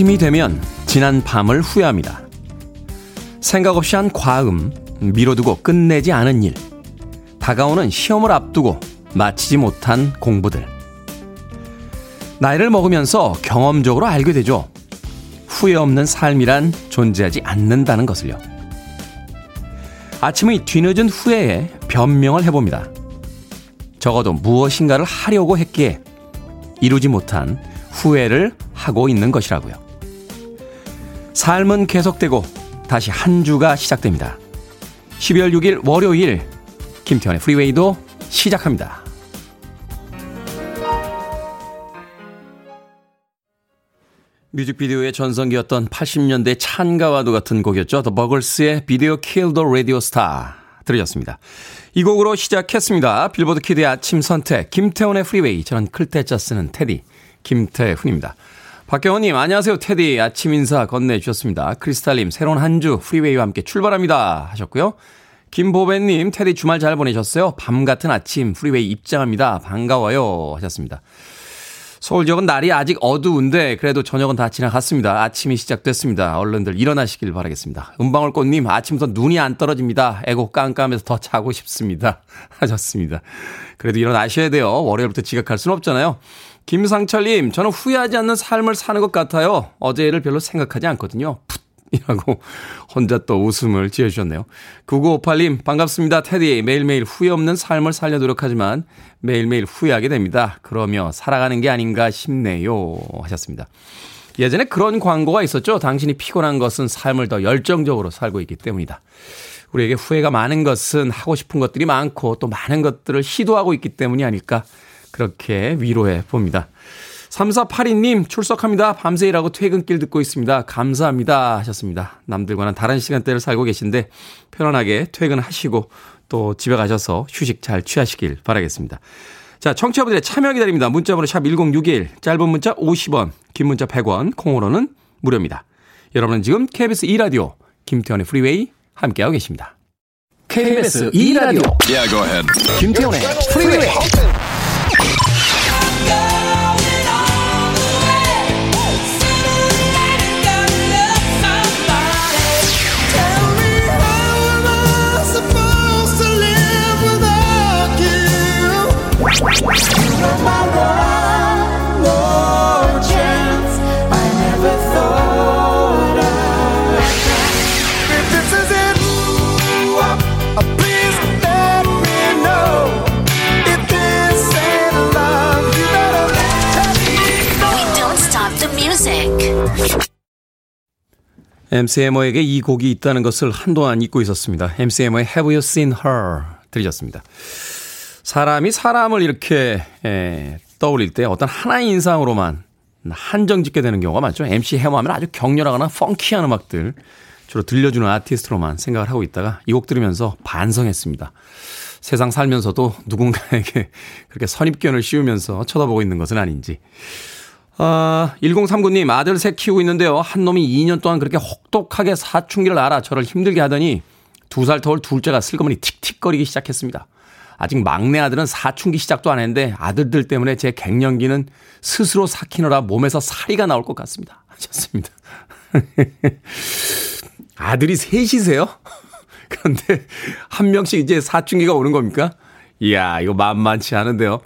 아침이 되면 지난 밤을 후회합니다. 생각 없이 한 과음, 미뤄두고 끝내지 않은 일, 다가오는 시험을 앞두고 마치지 못한 공부들. 나이를 먹으면서 경험적으로 알게 되죠. 후회 없는 삶이란 존재하지 않는다는 것을요. 아침의 뒤늦은 후회에 변명을 해봅니다. 적어도 무엇인가를 하려고 했기에 이루지 못한 후회를 하고 있는 것이라고요. 삶은 계속되고 다시 한 주가 시작됩니다. 12월 6일 월요일 김태현의 프리웨이도 시작합니다. 뮤직비디오의 전성기였던 80년대 찬가와도 같은 곡이었죠. The Buggers의 비디오 Kill the Radio Star 들으셨습니다. 이 곡으로 시작했습니다. 빌보드 kid의 아침 선택 김태훈의 프리웨이 저는 클 태 자 쓰는 테디 김태훈입니다. 박경원님 안녕하세요 테디 아침 인사 건네주셨습니다. 크리스탈님 새로운 한 주 프리웨이와 함께 출발합니다 하셨고요. 김보배님 테디 주말 잘 보내셨어요? 밤 같은 아침 프리웨이 입장합니다. 반가워요 하셨습니다. 서울 지역은 날이 아직 어두운데 그래도 저녁은 다 지나갔습니다. 아침이 시작됐습니다. 얼른들 일어나시길 바라겠습니다. 은방울꽃님 아침부터 눈이 안 떨어집니다. 애고 깜깜해서 더 자고 싶습니다. 하셨습니다. 그래도 일어나셔야 돼요. 월요일부터 지각할 순 없잖아요. 김상철님 저는 후회하지 않는 삶을 사는 것 같아요. 어제 일을 별로 생각하지 않거든요. 풋 이라고 혼자 또 웃음을 지어주셨네요. 9958님, 반갑습니다. 테디. 매일매일 후회 없는 삶을 살려 노력하지만 매일매일 후회하게 됩니다. 그러며 살아가는 게 아닌가 싶네요. 하셨습니다. 예전에 그런 광고가 있었죠. 당신이 피곤한 것은 삶을 더 열정적으로 살고 있기 때문이다. 우리에게 후회가 많은 것은 하고 싶은 것들이 많고 또 많은 것들을 시도하고 있기 때문이 아닐까. 그렇게 위로해 봅니다. 3482님 출석합니다. 밤새 일하고 퇴근길 듣고 있습니다. 감사합니다 하셨습니다. 남들과는 다른 시간대를 살고 계신데 편안하게 퇴근하시고 또 집에 가셔서 휴식 잘 취하시길 바라겠습니다. 자, 청취자분들의 참여 기다립니다. 문자번호 샵 1061, 짧은 문자 50원, 긴 문자 100원, 콩으로는 무료입니다. 여러분은 지금 KBS 2라디오 김태훈의 프리웨이 함께하고 계십니다. KBS 2라디오 yeah, 김태훈의 프리웨이 MCMO에게 이 곡이 있다는 것을 한동안 잊고 있었습니다. MCMO의 Have You Seen Her 들으셨습니다. 사람이 사람을 이렇게 에, 떠올릴 때 어떤 하나의 인상으로만 한정 짓게 되는 경우가 많죠. MC 해머 하면 아주 격렬하거나 펑키한 음악들 주로 들려주는 아티스트로만 생각을 하고 있다가 이 곡 들으면서 반성했습니다. 세상 살면서도 누군가에게 그렇게 선입견을 씌우면서 쳐다보고 있는 것은 아닌지. 아, 1039님, 아들 새 키우고 있는데요. 한 놈이 2년 동안 그렇게 혹독하게 사춘기를 알아 저를 힘들게 하더니 두 살 터울 둘째가 슬그머니 틱틱거리기 시작했습니다. 아직 막내 아들은 사춘기 시작도 안 했는데 아들들 때문에 제 갱년기는 스스로 삭히느라 몸에서 살이가 나올 것 같습니다. 하셨습니다. 아들이 셋이세요? 그런데 한 명씩 이제 사춘기가 오는 겁니까? 이야, 이거 만만치 않은데요.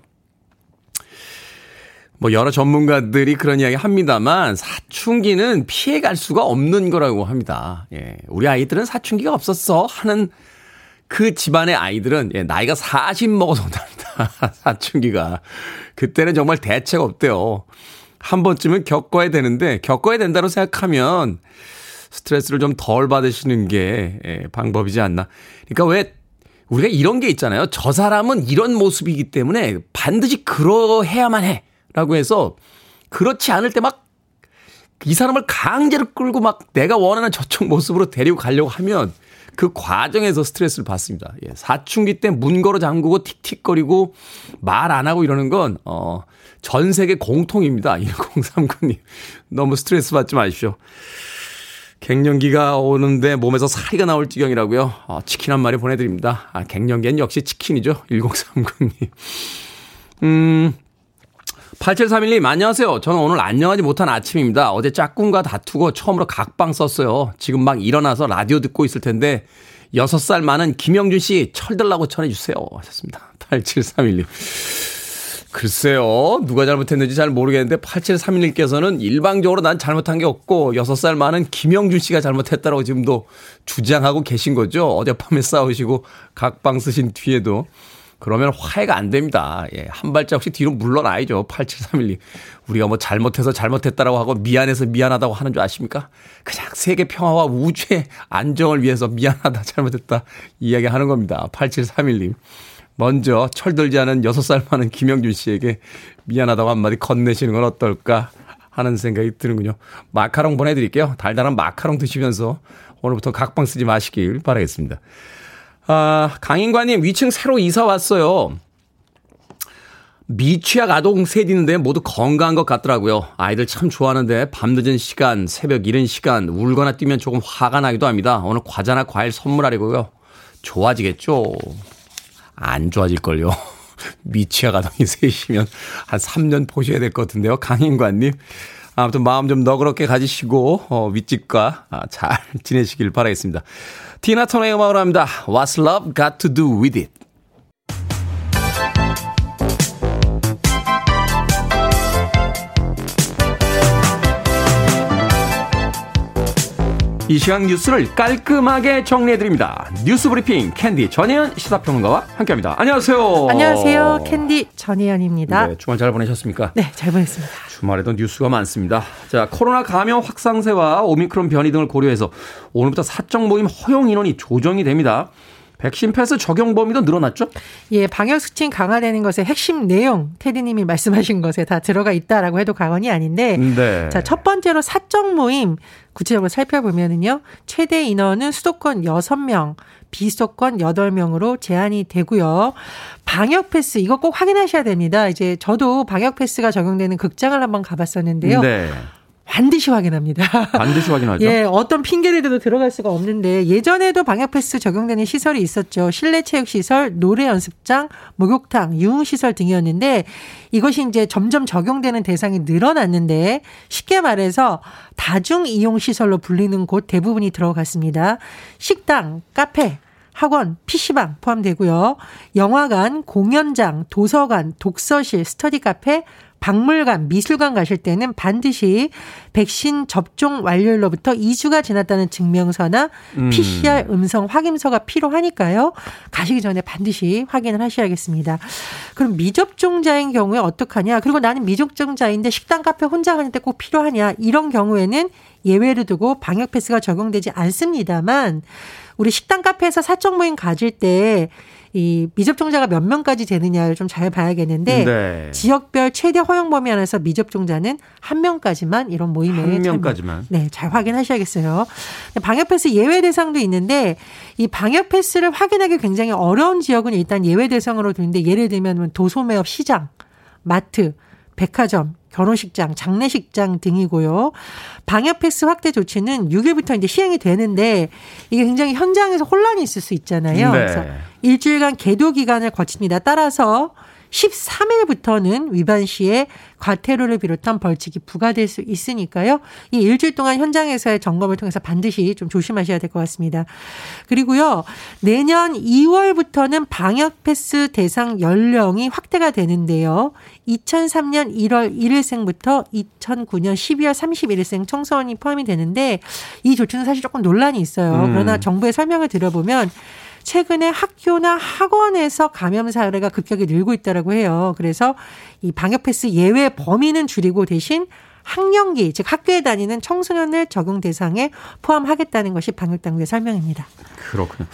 뭐 여러 전문가들이 그런 이야기 합니다만 사춘기는 피해갈 수가 없는 거라고 합니다. 예. 우리 아이들은 사춘기가 없었어 하는 그 집안의 아이들은 예, 나이가 40 먹어서 온답니다. 사춘기가. 그때는 정말 대책 없대요. 한 번쯤은 겪어야 되는데 겪어야 된다고 생각하면 스트레스를 좀 덜 받으시는 게 예, 방법이지 않나. 그러니까 왜 우리가 이런 게 있잖아요. 저 사람은 이런 모습이기 때문에 반드시 그러해야만 해. 라고 해서 그렇지 않을 때 막 이 사람을 강제로 끌고 막 내가 원하는 저쪽 모습으로 데리고 가려고 하면 그 과정에서 스트레스를 받습니다. 예, 사춘기 때 문 걸어 잠그고 틱틱거리고 말 안 하고 이러는 건, 어, 전 세계 공통입니다. 1039님. 너무 스트레스 받지 마십시오. 갱년기가 오는데 몸에서 살이가 나올 지경이라고요. 어, 치킨 한 마리 보내드립니다. 아, 갱년기엔 역시 치킨이죠. 1039님. 음, 8731님, 안녕하세요. 저는 오늘 안녕하지 못한 아침입니다. 어제 짝꿍과 다투고 처음으로 각방 썼어요. 지금 막 일어나서 라디오 듣고 있을 텐데, 6살 많은 김영준 씨 철들라고 전해주세요. 하셨습니다. 8731님. 글쎄요. 누가 잘못했는지 잘 모르겠는데 8731님께서는 일방적으로 난 잘못한 게 없고 6살 많은 김영준 씨가 잘못했다라고 지금도 주장하고 계신 거죠. 어젯밤에 싸우시고 각방 쓰신 뒤에도. 그러면 화해가 안 됩니다. 예, 한 발짝씩 뒤로 물러나야죠. 8731님. 우리가 뭐 잘못해서 잘못했다라고 하고 미안해서 미안하다고 하는 줄 아십니까? 그냥 세계 평화와 우주의 안정을 위해서 미안하다, 잘못했다 이야기 하는 겁니다. 8731님. 먼저 철들지 않은 6살 많은 김영준 씨에게 미안하다고 한마디 건네시는 건 어떨까 하는 생각이 드는군요. 마카롱 보내드릴게요. 달달한 마카롱 드시면서 오늘부터 각방 쓰지 마시길 바라겠습니다. 아, 강인관님 위층 새로 이사 왔어요. 미취학 아동 셋 있는데 모두 건강한 것 같더라고요. 아이들 참 좋아하는데 밤늦은 시간, 새벽 이른 시간 울거나 뛰면 조금 화가 나기도 합니다. 오늘 과자나 과일 선물하려고요. 좋아지겠죠? 안 좋아질걸요. 미취학 아동이 셋이면 한 3년 보셔야 될 것 같은데요. 강인관님. 아무튼 마음 좀 너그럽게 가지시고, 어, 윗집과 아, 잘 지내시길 바라겠습니다. 티나 터너의 음악으로 합니다. What's love got to do with it? 이 시간 뉴스를 깔끔하게 정리해드립니다. 뉴스 브리핑 캔디 전혜연 시사평론가와 함께합니다. 안녕하세요. 안녕하세요. 캔디 전혜연입니다. 네, 주말 잘 보내셨습니까? 네, 잘 보냈습니다. 주말에도 뉴스가 많습니다. 자, 코로나 감염 확산세와 오미크론 변이 등을 고려해서 오늘부터 사적 모임 허용 인원이 조정이 됩니다. 백신 패스 적용 범위도 늘어났죠? 예, 방역 수칙 강화되는 것의 핵심 내용 테디님이 말씀하신 것에 다 들어가 있다라고 해도 과언이 아닌데, 네. 자첫 번째로 사적 모임 구체적으로 살펴보면은요, 최대 인원은 수도권 6명, 비수도권 8명으로 제한이 되고요. 방역 패스 이거 꼭 확인하셔야 됩니다. 이제 저도 방역 패스가 적용되는 극장을 한번 가봤었는데요. 네. 반드시 확인합니다. 반드시 확인하죠. 예, 어떤 핑계를 대도 들어갈 수가 없는데 예전에도 방역 패스 적용되는 시설이 있었죠. 실내 체육 시설, 노래 연습장, 목욕탕, 유흥 시설 등이었는데 이것이 이제 점점 적용되는 대상이 늘어났는데 쉽게 말해서 다중 이용 시설로 불리는 곳 대부분이 들어갔습니다. 식당, 카페, 학원, PC방 포함되고요. 영화관, 공연장, 도서관, 독서실, 스터디 카페, 박물관, 미술관 가실 때는 반드시 백신 접종 완료로부터 2주가 지났다는 증명서나 음. PCR 음성 확인서가 필요하니까요. 가시기 전에 반드시 확인을 하셔야겠습니다. 그럼 미접종자인 경우에 어떡하냐? 그리고 나는 미접종자인데 식당 카페 혼자 가는데 꼭 필요하냐? 이런 경우에는 예외를 두고 방역 패스가 적용되지 않습니다만 우리 식당 카페에서 사적 모임 가질 때 이 미접종자가 몇 명까지 되느냐를 좀 잘 봐야겠는데 네. 지역별 최대 허용 범위 안에서 미접종자는 한 명까지만 이런 모임에 한 명까지만 네, 잘 확인하셔야겠어요. 방역 패스 예외 대상도 있는데 이 방역 패스를 확인하기 굉장히 어려운 지역은 일단 예외 대상으로 두는데 예를 들면 도소매업 시장, 마트, 백화점, 결혼식장, 장례식장 등이고요. 방역 패스 확대 조치는 6일부터 이제 시행이 되는데 이게 굉장히 현장에서 혼란이 있을 수 있잖아요. 네. 그래서 일주일간 계도 기간을 거칩니다. 따라서 13일부터는 위반 시에 과태료를 비롯한 벌칙이 부과될 수 있으니까요. 이 일주일 동안 현장에서의 점검을 통해서 반드시 좀 조심하셔야 될 것 같습니다. 그리고요. 내년 2월부터는 방역 패스 대상 연령이 확대가 되는데요. 2003년 1월 1일생부터 2009년 12월 31일생 청소년이 포함이 되는데 이 조치는 사실 조금 논란이 있어요. 음. 그러나 정부의 설명을 들어보면 최근에 학교나 학원에서 감염 사례가 급격히 늘고 있다라고 해요. 그래서 이 방역 패스 예외 범위는 줄이고 대신 학령기 즉 학교에 다니는 청소년을 적용 대상에 포함하겠다는 것이 방역 당국의 설명입니다. 그렇군요.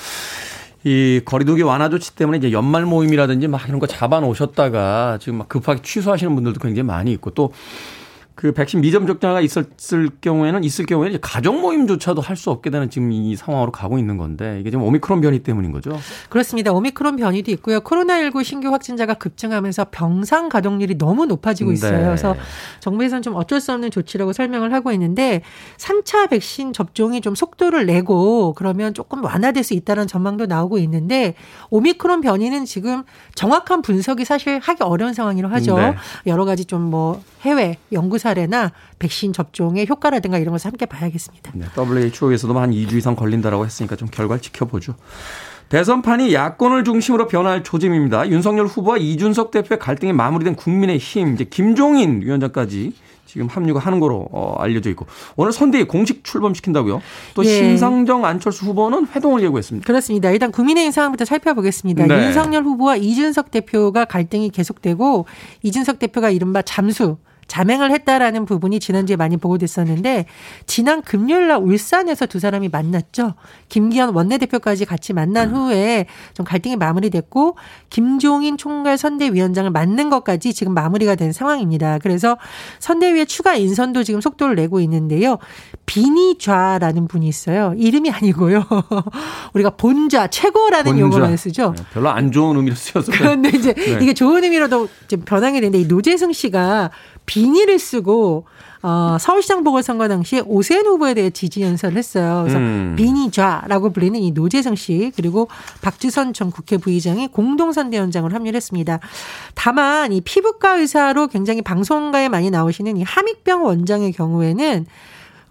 이 거리두기 완화 조치 때문에 이제 연말 모임이라든지 막 이런 거 잡아 놓으셨다가 지금 막 급하게 취소하시는 분들도 굉장히 많이 있고 또 그 백신 미접종자가 있었을 경우에는 있을 경우에는 가족 모임조차도 할 수 없게 되는 지금 이 상황으로 가고 있는 건데 이게 지금 오미크론 변이 때문인 거죠? 그렇습니다. 오미크론 변이도 있고요. 코로나19 신규 확진자가 급증하면서 병상 가동률이 너무 높아지고 있어요. 네. 그래서 정부에서는 좀 어쩔 수 없는 조치라고 설명을 하고 있는데 3차 백신 접종이 좀 속도를 내고 그러면 조금 완화될 수 있다는 전망도 나오고 있는데 오미크론 변이는 지금 정확한 분석이 사실 하기 어려운 상황이라고 하죠. 네. 여러 가지 좀 뭐 해외 연구 사 례나 백신 접종의 효과라든가 이런 것을 함께 봐야겠습니다. 네, WHO에서도 한 2주 이상 걸린다라고 했으니까 좀 결과를 지켜보죠. 대선판이 야권을 중심으로 변할 조짐입니다. 윤석열 후보와 이준석 대표의 갈등이 마무리된 국민의힘, 이제 김종인 위원장까지 지금 합류가 하는 거로 어, 알려져 있고 오늘 선대위 공식 출범시킨다고요. 또 예. 심상정 안철수 후보는 회동을 예고했습니다. 그렇습니다. 일단 국민의힘 상황부터 살펴보겠습니다. 네. 윤석열 후보와 이준석 대표가 갈등이 계속되고 이준석 대표가 이른바 잠수 자맹을 했다라는 부분이 지난주에 많이 보고됐었는데 지난 금요일 날 울산에서 두 사람이 만났죠. 김기현 원내대표까지 같이 만난 음. 후에 좀 갈등이 마무리됐고 김종인 총괄 선대위원장을 맡는 것까지 지금 마무리가 된 상황입니다. 그래서 선대위의 추가 인선도 지금 속도를 내고 있는데요. 비니좌라는 분이 있어요. 이름이 아니고요. 우리가 본좌 최고라는 본좌. 용어만 쓰죠. 네, 별로 안 좋은 의미로 쓰여서. 그런데 이제 네. 이게 좋은 의미로도 좀 변하게 되는데 이 노재승 씨가 비니를 쓰고 어, 서울시장 보궐선거 당시에 오세훈 후보에 대해 지지 연설을 했어요. 그래서 음. 비니좌라고 불리는 이 노재성 씨 그리고 박주선 전 국회 부의장이 공동선대위원장을 합류했습니다. 다만 이 피부과 의사로 굉장히 방송가에 많이 나오시는 이 함익병 원장의 경우에는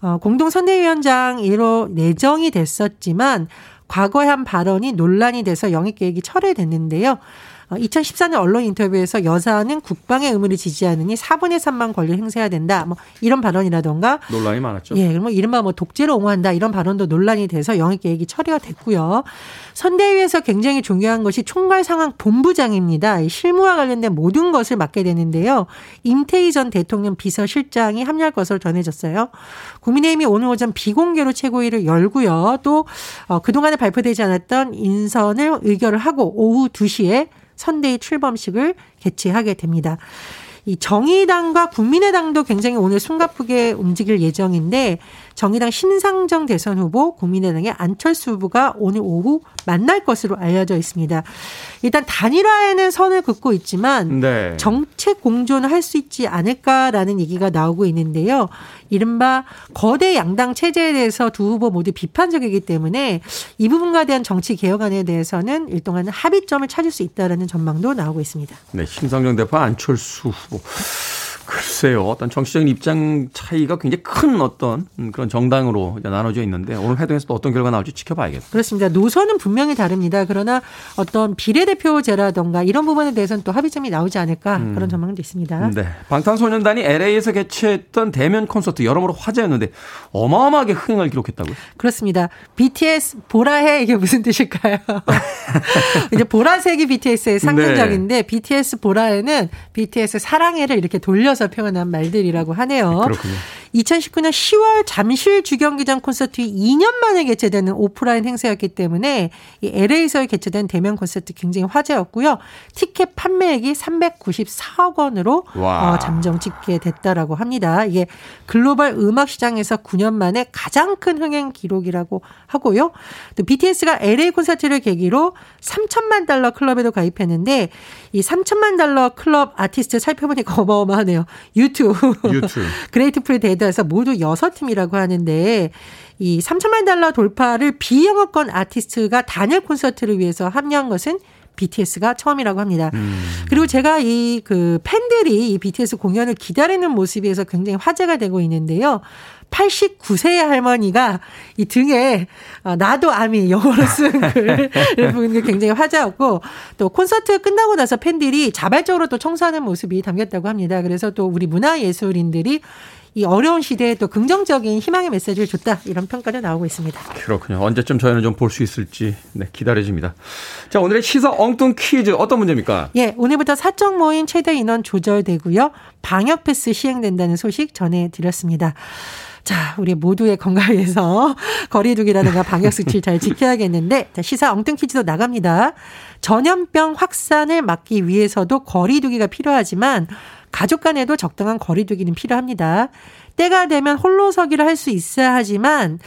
어, 공동선대위원장으로 내정이 됐었지만 과거에 한 발언이 논란이 돼서 영입 계획이 철회됐는데요. 2014년 어, 언론 인터뷰에서 여사는 국방의 의무를 지지하느니 4분의 3만 권리를 행사해야 된다. 뭐 이런 발언이라던가 논란이 많았죠. 예, 그럼 뭐 이른바 뭐 독재를 옹호한다 이런 발언도 논란이 돼서 영입 계획이 처리가 됐고요. 선대위에서 굉장히 중요한 것이 총괄 상황 본부장입니다. 실무와 관련된 모든 것을 맡게 되는데요. 임태희 전 대통령 비서실장이 합류할 것으로 전해졌어요. 국민의힘이 오늘 오전 비공개로 최고위를 열고요. 또 어, 그동안에 발표되지 않았던 인선을 의결을 하고 오후 2시에 선대위 출범식을 개최하게 됩니다. 이 정의당과 국민의당도 굉장히 오늘 숨가쁘게 움직일 예정인데 정의당 신상정 대선 후보, 국민의당의 안철수 후보가 오늘 오후 만날 것으로 알려져 있습니다. 일단 단일화에는 선을 긋고 있지만 네. 정책 공존을 할 수 있지 않을까라는 얘기가 나오고 있는데요. 이른바 거대 양당 체제에 대해서 두 후보 모두 비판적이기 때문에 이 부분과 대한 정치 개혁안에 대해서는 일동안 합의점을 찾을 수 있다라는 전망도 나오고 있습니다. 네, 심상정 대표 안철수 후보. 글쎄요. 어떤 정치적인 입장 차이가 굉장히 큰 어떤 그런 정당으로 나눠져 있는데 오늘 회동에서 또 어떤 결과 나올지 지켜봐야겠습니다. 그렇습니다. 노선은 분명히 다릅니다. 그러나 어떤 비례대표제라던가 이런 부분에 대해서는 또 합의점이 나오지 않을까 음. 그런 전망도 있습니다. 네. 방탄소년단이 LA에서 개최했던 대면 콘서트 여러모로 화제였는데 어마어마하게 흥행을 기록했다고요? 그렇습니다. BTS 보라해 이게 무슨 뜻일까요? 이제 보라색이 BTS의 상징적인데 네. BTS 보라해는 BTS 사랑해를 이렇게 돌려서 섞어서 표현한 말들이라고 하네요. 그렇군요. 2019년 10월 잠실 주경기장 콘서트 2년 만에 개최되는 오프라인 행사였기 때문에 이 LA에서 개최된 대면 콘서트 굉장히 화제였고요. 티켓 판매액이 394억 원으로 어, 잠정 집계 됐다라고 합니다. 이게 글로벌 음악 시장에서 9년 만에 가장 큰 흥행 기록이라고 하고요. 또 BTS가 LA 콘서트를 계기로 3천만 달러 클럽에도 가입했는데 이 3천만 달러 클럽 아티스트 살펴보니까 어마어마하네요. 유튜브, 유튜브. 그레이트 프리 데드 데드에서 모두 6팀이라고 하는데 이 3천만 달러 돌파를 비영어권 아티스트가 단일 콘서트를 위해서 합류한 것은 BTS가 처음이라고 합니다. 음. 그리고 제가 이 그 팬들이 이 BTS 공연을 기다리는 모습에서 굉장히 화제가 되고 있는데요. 89세의 할머니가 이 등에 어, 나도 아미 영어로 쓴 글을 보는 게 굉장히 화제였고 또 콘서트 끝나고 나서 팬들이 자발적으로 또 청소하는 모습이 담겼다고 합니다. 그래서 또 우리 문화예술인들이 이 어려운 시대에 또 긍정적인 희망의 메시지를 줬다 이런 평가도 나오고 있습니다. 그렇군요. 언제쯤 저희는 좀 볼 수 있을지 네, 기다려집니다. 자 오늘의 시사 엉뚱 퀴즈 어떤 문제입니까? 예, 오늘부터 사적 모임 최대 인원 조절되고요. 방역 패스 시행된다는 소식 전해드렸습니다. 자, 우리 모두의 건강을 위해서 거리두기라든가 방역 수칙 잘 지켜야겠는데, 자, 시사 엉뚱 퀴즈도 나갑니다. 전염병 확산을 막기 위해서도 거리두기가 필요하지만 가족 간에도 적당한 거리두기는 필요합니다. 때가 되면 홀로서기를 할 수 있어야 하지만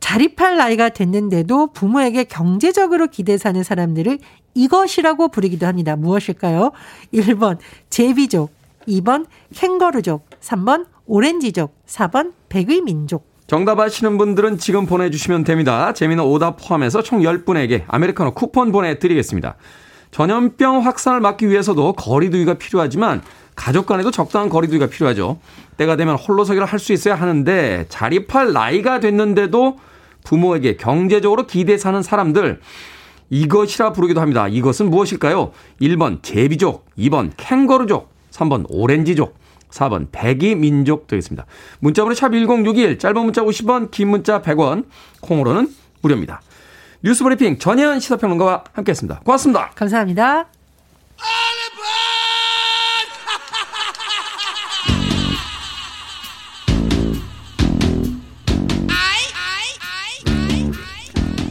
자립할 나이가 됐는데도 부모에게 경제적으로 기대 사는 사람들을 이것이라고 부르기도 합니다. 무엇일까요? 1번 제비족, 2번 캥거루족, 3번 오렌지족, 4번 백의 민족. 정답 아시는 분들은 지금 보내주시면 됩니다. 재미는 오답 포함해서 총 10분에게 아메리카노 쿠폰 보내드리겠습니다. 전염병 확산을 막기 위해서도 거리두기가 필요하지만 가족 간에도 적당한 거리두기가 필요하죠. 때가 되면 홀로서기를 할 수 있어야 하는데 자립할 나이가 됐는데도 부모에게 경제적으로 기대 사는 사람들 이것이라 부르기도 합니다. 이것은 무엇일까요? 1번 제비족, 2번 캥거루족, 3번 오렌지족, 4번 백이 민족 되겠습니다. 문자번호 샵 1061, 짧은 문자 50원, 긴 문자 100원, 콩으로는 무료입니다. 뉴스 브리핑 전혜연 시사평론가와 함께했습니다. 고맙습니다. 감사합니다.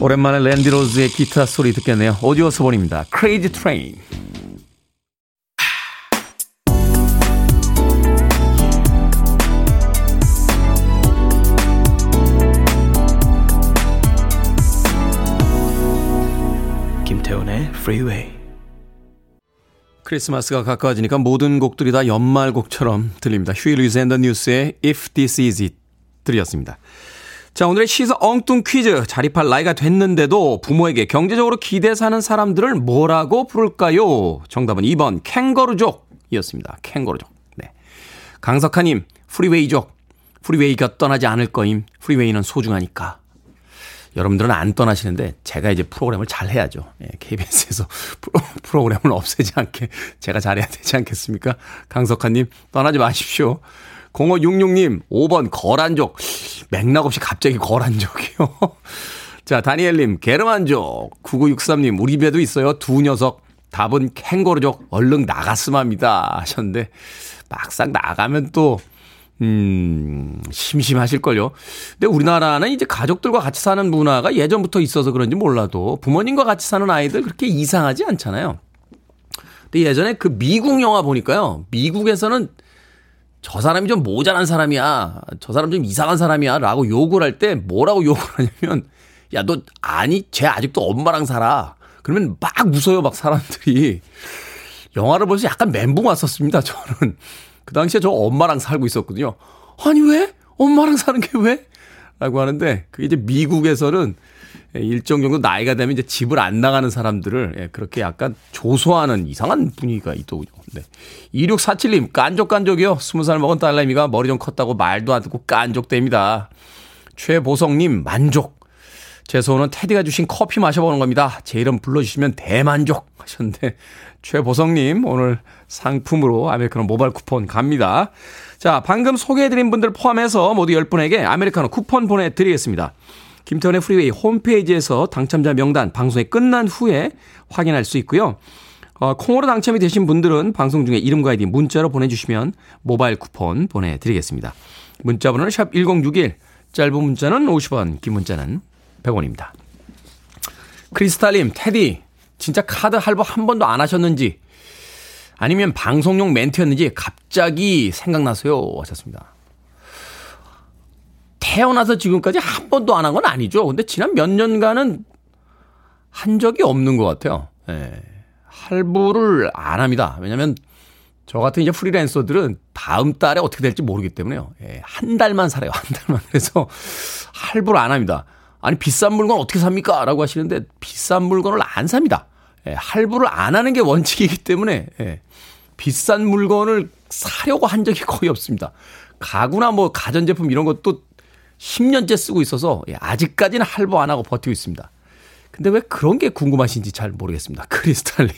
오랜만에 랜디 로즈의 기타 소리 듣겠네요. 오지 오스본입니다. Crazy Train. 김태훈의 Freeway. 크리스마스가 가까워지니까 모든 곡들이 다 연말 곡처럼 들립니다. Huey Lewis and the News의 If This Is It 들이었습니다. 자, 오늘의 시사 엉뚱 퀴즈. 자립할 나이가 됐는데도 부모에게 경제적으로 기대 사는 사람들을 뭐라고 부를까요? 정답은 2번 캥거루족이었습니다. 캥거루족. 네. 강석하님, 프리웨이족. 프리웨이가 떠나지 않을 거임. 프리웨이는 소중하니까. 여러분들은 안 떠나시는데 제가 이제 프로그램을 잘 해야죠. 예, KBS에서 프로그램을 없애지 않게 제가 잘해야 되지 않겠습니까? 강석하님 떠나지 마십시오. 0566님, 5번 거란족. 맥락 없이 갑자기 거란족이요. 자, 다니엘님, 게르만족. 9963님, 우리 배도 있어요. 두 녀석. 답은 캥거루족. 얼른 나갔으면 합니다. 하셨는데, 막상 나가면 또, 음, 심심하실걸요. 근데 우리나라는 이제 가족들과 같이 사는 문화가 예전부터 있어서 그런지 몰라도 부모님과 같이 사는 아이들 그렇게 이상하지 않잖아요. 근데 예전에 그 미국 영화 보니까요. 미국에서는 저 사람이 좀 모자란 사람이야. 저 사람 좀 이상한 사람이야. 라고 욕을 할 때 뭐라고 욕을 하냐면, 야, 너, 아니, 쟤 아직도 엄마랑 살아. 그러면 막 웃어요, 막 사람들이. 영화를 보면서 약간 멘붕 왔었습니다, 저는. 그 당시에 저 엄마랑 살고 있었거든요. 아니, 왜? 엄마랑 사는 게 왜? 라고 하는데, 그게 이제 미국에서는 예, 일정 정도 나이가 되면 이제 집을 안 나가는 사람들을 예, 그렇게 약간 조소하는 이상한 분위기가 있더군요. 네. 2647님, 깐족깐족이요. 20살 먹은 딸내미가 머리 좀 컸다고 말도 안 듣고 깐족됩니다. 최보성님, 만족. 제 소원은 테디가 주신 커피 마셔보는 겁니다. 제 이름 불러주시면 대만족 하셨는데, 최보성님, 오늘 상품으로 아메리카노 모바일 쿠폰 갑니다. 자, 방금 소개해드린 분들 포함해서 모두 10분에게 아메리카노 쿠폰 보내드리겠습니다. 김태훈의 프리웨이 홈페이지에서 당첨자 명단 방송이 끝난 후에 확인할 수 있고요. 어, 콩으로 당첨이 되신 분들은 방송 중에 이름과 아이디 문자로 보내주시면 모바일 쿠폰 보내드리겠습니다. 문자 번호는 샵 1061, 짧은 문자는 50원, 긴 문자는 100원입니다. 크리스탈님, 테디, 진짜 카드 할부 한 번도 안 하셨는지, 아니면 방송용 멘트였는지 갑자기 생각나서요. 하셨습니다. 태어나서 지금까지 한 번도 안 한 건 아니죠. 근데 지난 몇 년간은 한 적이 없는 것 같아요. 예. 할부를 안 합니다. 왜냐면 저 같은 이제 프리랜서들은 다음 달에 어떻게 될지 모르기 때문에요. 예. 한 달만 살아요. 한 달만. 그래서 할부를 안 합니다. 아니, 비싼 물건 어떻게 삽니까? 라고 하시는데 비싼 물건을 안 삽니다. 예. 할부를 안 하는 게 원칙이기 때문에 예. 비싼 물건을 사려고 한 적이 거의 없습니다. 가구나 뭐 가전제품 이런 것도 10년째 쓰고 있어서 예, 아직까지는 할부 안 하고 버티고 있습니다. 근데 왜 그런 게 궁금하신지 잘 모르겠습니다. 크리스탈님.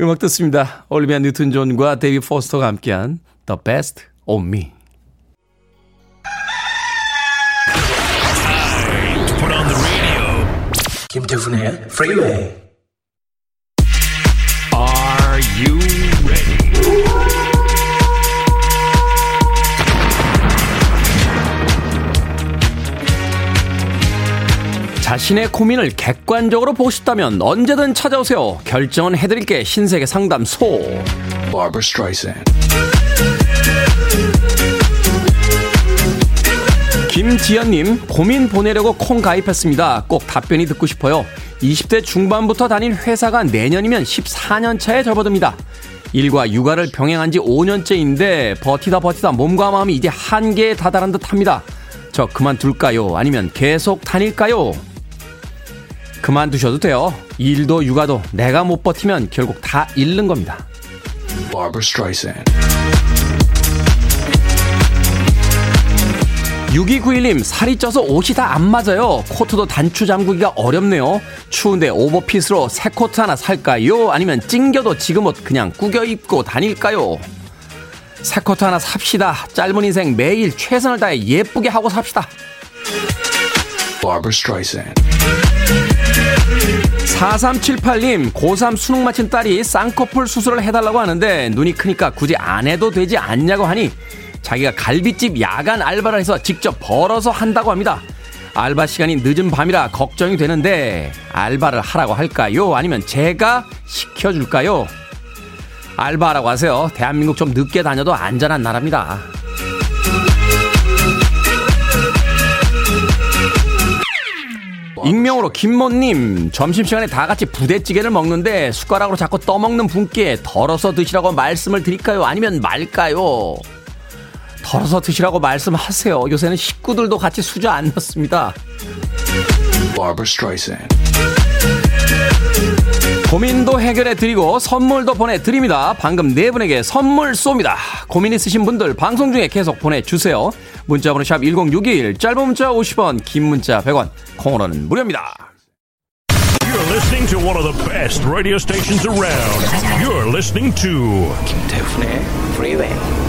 음악 듣습니다. 올리비아 뉴튼 존과 데이비 포스터가 함께한 The Best of Me. 김태훈의 Freeway. Are you ready? 자신의 고민을 객관적으로 보고 싶다면 언제든 찾아오세요. 결정은 해드릴게 신세계 상담소. Barbara Streisand. 김지연님, 고민 보내려고 콩 가입했습니다. 꼭 답변이 듣고 싶어요. 20대 중반부터 다닌 회사가 내년이면 14년 차에 접어듭니다. 일과 육아를 병행한 지 5년째인데 버티다 버티다 몸과 마음이 이제 한계에 다다른 듯 합니다. 저 그만둘까요? 아니면 계속 다닐까요? 그만두셔도 돼요. 일도 육아도 내가 못 버티면 결국 다 잃는 겁니다. 6291님, 살이 쪄서 옷이 다 안 맞아요. 코트도 단추 잠그기가 어렵네요. 추운데 오버핏으로 새 코트 하나 살까요? 아니면 찡겨도 지금 옷 그냥 꾸겨 입고 다닐까요? 새 코트 하나 삽시다. 짧은 인생 매일 최선을 다해 예쁘게 하고 삽시다. Barbara Streisand. 4378님, 고3 수능 마친 딸이 쌍꺼풀 수술을 해달라고 하는데 눈이 크니까 굳이 안 해도 되지 않냐고 하니 자기가 갈비집 야간 알바를 해서 직접 벌어서 한다고 합니다. 알바 시간이 늦은 밤이라 걱정이 되는데 알바를 하라고 할까요? 아니면 제가 시켜줄까요? 알바라고 하세요. 대한민국 좀 늦게 다녀도 안전한 나라입니다. 익명으로 김모님 점심시간에 다 같이 부대찌개를 먹는데 숟가락으로 자꾸 떠먹는 분께 덜어서 드시라고 말씀을 드릴까요? 아니면 말까요? 덜어서 드시라고 말씀하세요. 요새는 식구들도 같이 수저 안 넣습니다. 고민도 해결해 드리고 선물도 보내드립니다. 방금 네 분에게 선물 쏩니다. 고민 있으신 분들 방송 중에 계속 보내주세요. 문자번호 샵 1061, 짧은 문자 50원, 긴 문자 100원, 콩으로는 무료입니다. You're listening to one of the best radio stations around. You're listening to 김태훈의 Freeway.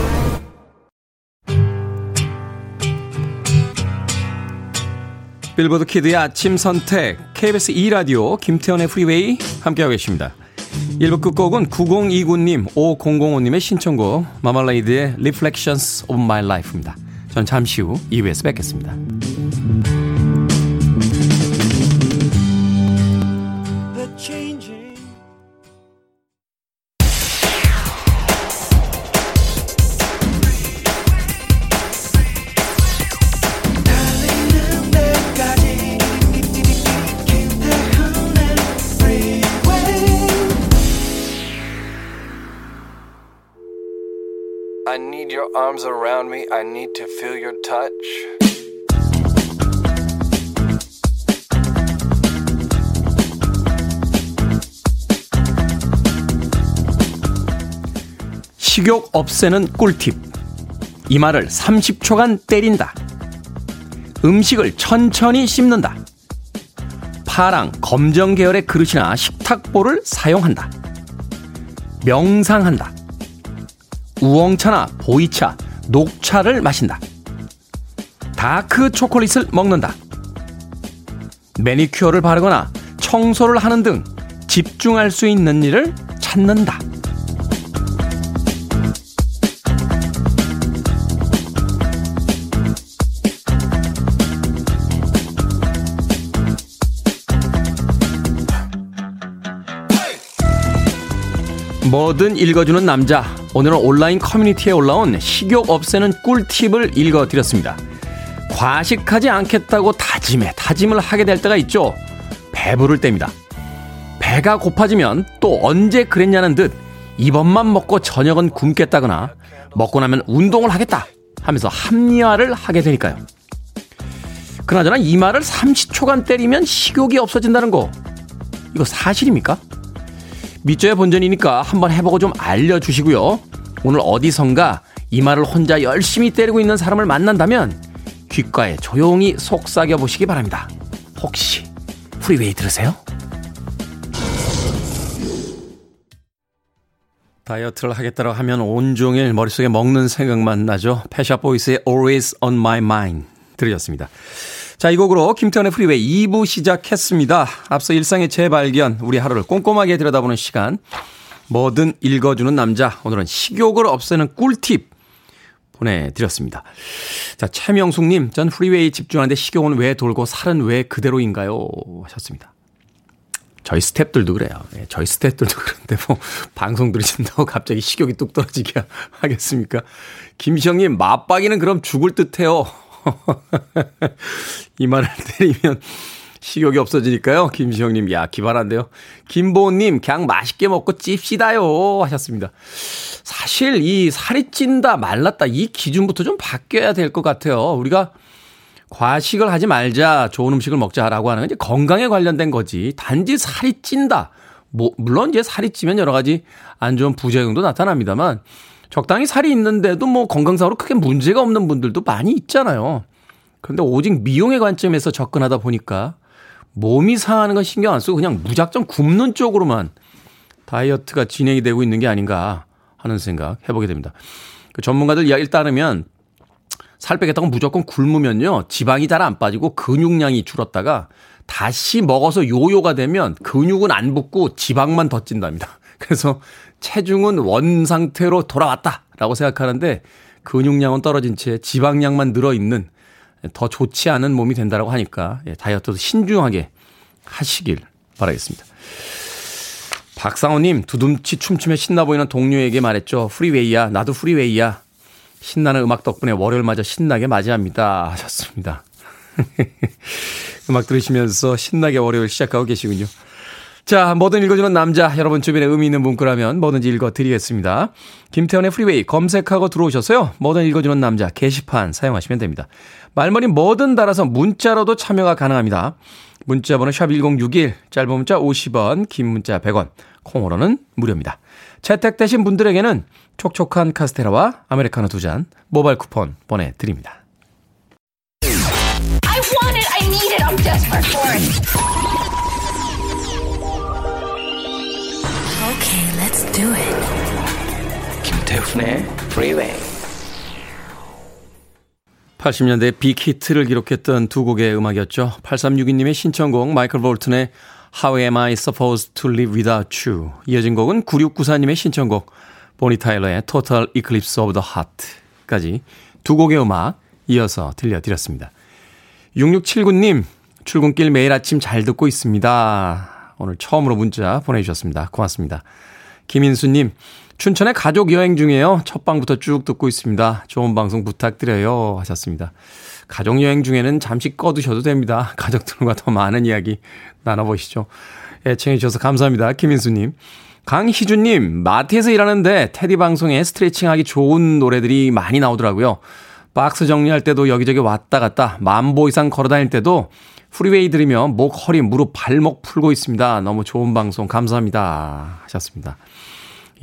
빌보드 kid의 아침 선택 KBS 2라디오 김태훈의 프리웨이 함께하고 계십니다. 1부 끝곡은 9029님, 5005님의 신청곡 마멀레이드의 Reflections of My Life입니다. 전 잠시 후 2부에서 뵙겠습니다. Arms around me. I need to feel your touch. 식욕 없애는 꿀팁. 이마를 30초간 때린다. 음식을 천천히 씹는다. 파랑, 검정 계열의 그릇이나 식탁보를 사용한다. 명상한다. 우엉차나 보이차, 녹차를 마신다. 다크 초콜릿을 먹는다. 매니큐어를 바르거나 청소를 하는 등 집중할 수 있는 일을 찾는다. 뭐든 읽어주는 남자. 오늘은 온라인 커뮤니티에 올라온 식욕 없애는 꿀팁을 읽어드렸습니다. 과식하지 않겠다고 다짐에 다짐을 하게 될 때가 있죠. 배부를 때입니다. 배가 고파지면 또 언제 그랬냐는 듯 이번만 먹고 저녁은 굶겠다거나 먹고 나면 운동을 하겠다 하면서 합리화를 하게 되니까요. 그나저나 이마를 30초간 때리면 식욕이 없어진다는 거 이거 사실입니까? 밑져야 본전이니까 한번 해보고 좀 알려주시고요. 오늘 어디선가 이마를 혼자 열심히 때리고 있는 사람을 만난다면 귓가에 조용히 속삭여 보시기 바랍니다. 혹시 프리웨이 들으세요? 다이어트를 하겠다고 하면 온종일 머릿속에 먹는 생각만 나죠. Pet Shop Boys의 Always on my mind 들으셨습니다. 자, 이 곡으로 김태훈의 프리웨이 2부 시작했습니다. 앞서 일상의 재발견, 우리 하루를 꼼꼼하게 들여다보는 시간. 뭐든 읽어주는 남자. 오늘은 식욕을 없애는 꿀팁. 보내드렸습니다. 자, 최명숙님, 전 프리웨이 집중하는데 식욕은 왜 돌고 살은 왜 그대로인가요? 하셨습니다. 저희 스탭들도 그래요. 네, 저희 스탭들도 그런데 뭐 방송 들으신다고 갑자기 식욕이 뚝 떨어지게 하겠습니까? 김시영님, 맞박이는 그럼 죽을 듯해요. 이 말을 때리면 식욕이 없어지니까요. 김시영님, 야, 기발한데요. 김보은님, 그냥 맛있게 먹고 찝시다요. 하셨습니다. 사실 이 살이 찐다, 말랐다, 이 기준부터 좀 바뀌어야 될 것 같아요. 우리가 과식을 하지 말자, 좋은 음식을 먹자라고 하는 건 이제 건강에 관련된 거지. 단지 살이 찐다. 뭐, 물론 이제 살이 찌면 여러 가지 안 좋은 부작용도 나타납니다만, 적당히 살이 있는데도 뭐 건강상으로 크게 문제가 없는 분들도 많이 있잖아요. 그런데 오직 미용의 관점에서 접근하다 보니까 몸이 상하는 건 신경 안 쓰고 그냥 무작정 굶는 쪽으로만 다이어트가 진행이 되고 있는 게 아닌가 하는 생각 해보게 됩니다. 그 전문가들 이야기를 따르면 살 빼겠다고 무조건 굶으면요 지방이 잘 안 빠지고 근육량이 줄었다가 다시 먹어서 요요가 되면 근육은 안 붙고 지방만 더 찐답니다. 그래서 체중은 원 상태로 돌아왔다라고 생각하는데 근육량은 떨어진 채 지방량만 늘어 있는 더 좋지 않은 몸이 된다라고 하니까 예, 다이어트도 신중하게 하시길 바라겠습니다. 박상호님 두둠치 춤추며 신나 보이는 동료에게 말했죠. 프리웨이야 나도 프리웨이야. 신나는 음악 덕분에 월요일마저 신나게 맞이합니다 하셨습니다. 음악 들으시면서 신나게 월요일 시작하고 계시군요. 자, 뭐든 읽어주는 남자. 여러분 주변에 의미 있는 문구라면 뭐든지 읽어드리겠습니다. 김태훈의 프리웨이 검색하고 들어오셔서요. 뭐든 읽어주는 남자 게시판 사용하시면 됩니다. 말머리 뭐든 달아서 문자로도 참여가 가능합니다. 문자 번호 샵 1061, 짧은 문자 50원, 긴 문자 100원, 콩으로는 무료입니다. 채택되신 분들에게는 촉촉한 카스테라와 아메리카노 두 잔 모바일 쿠폰 보내드립니다. Okay, let's do it. 김태훈의 Freeway. 80년대 빅히트를 기록했던 두 곡의 음악이었죠. 8362님의 신청곡 마이클 볼튼의 How Am I Supposed to Live Without You 이어진 곡은 9694님의 신청곡 보니 타일러의 Total Eclipse of the Heart까지 두 곡의 음악 이어서 들려드렸습니다. 6679님 출근길 매일 아침 잘 듣고 있습니다. 오늘 처음으로 문자 보내주셨습니다. 고맙습니다. 김인수님, 춘천에 가족 여행 중이에요. 첫 방부터 쭉 듣고 있습니다. 좋은 방송 부탁드려요. 하셨습니다. 가족 여행 중에는 잠시 꺼두셔도 됩니다. 가족들과 더 많은 이야기 나눠보시죠. 애청해주셔서 감사합니다. 김인수님. 강희준님, 마트에서 일하는데 테디 방송에 스트레칭하기 좋은 노래들이 많이 나오더라고요. 박스 정리할 때도 여기저기 왔다 갔다 만보 이상 걸어 다닐 때도 프리웨이 들으며 목, 허리, 무릎, 발목 풀고 있습니다. 너무 좋은 방송 감사합니다. 하셨습니다.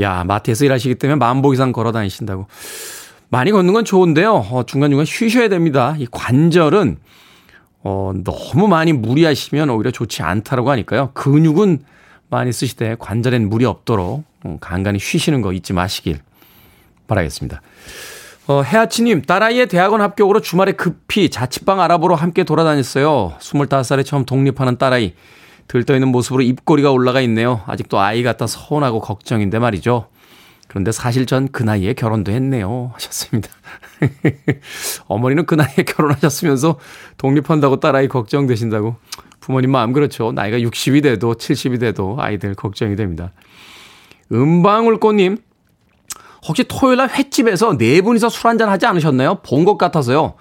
야, 마트에서 일하시기 때문에 만보 이상 걸어 다니신다고. 많이 걷는 건 좋은데요. 어, 중간중간 쉬셔야 됩니다. 이 관절은, 어, 너무 많이 무리하시면 오히려 좋지 않다라고 하니까요. 근육은 많이 쓰시되 관절엔 무리 없도록 어, 간간히 쉬시는 거 잊지 마시길 바라겠습니다. 어, 해아치님, 딸아이의 대학원 합격으로 주말에 급히 자취방 알아보러 함께 돌아다녔어요. 25살에 처음 독립하는 딸아이. 들떠있는 모습으로 입꼬리가 올라가 있네요. 아직도 아이 같아 서운하고 걱정인데 말이죠. 그런데 사실 전 그 나이에 결혼도 했네요. 하셨습니다. 어머니는 그 나이에 결혼하셨으면서 독립한다고 딸아이 걱정되신다고. 부모님 마음 그렇죠. 나이가 60이 돼도 70이 돼도 아이들 걱정이 됩니다. 음방울꽃님, 혹시 토요일 날 횟집에서 네 분이서 술 한잔 하지 않으셨나요? 본 것 같아서요.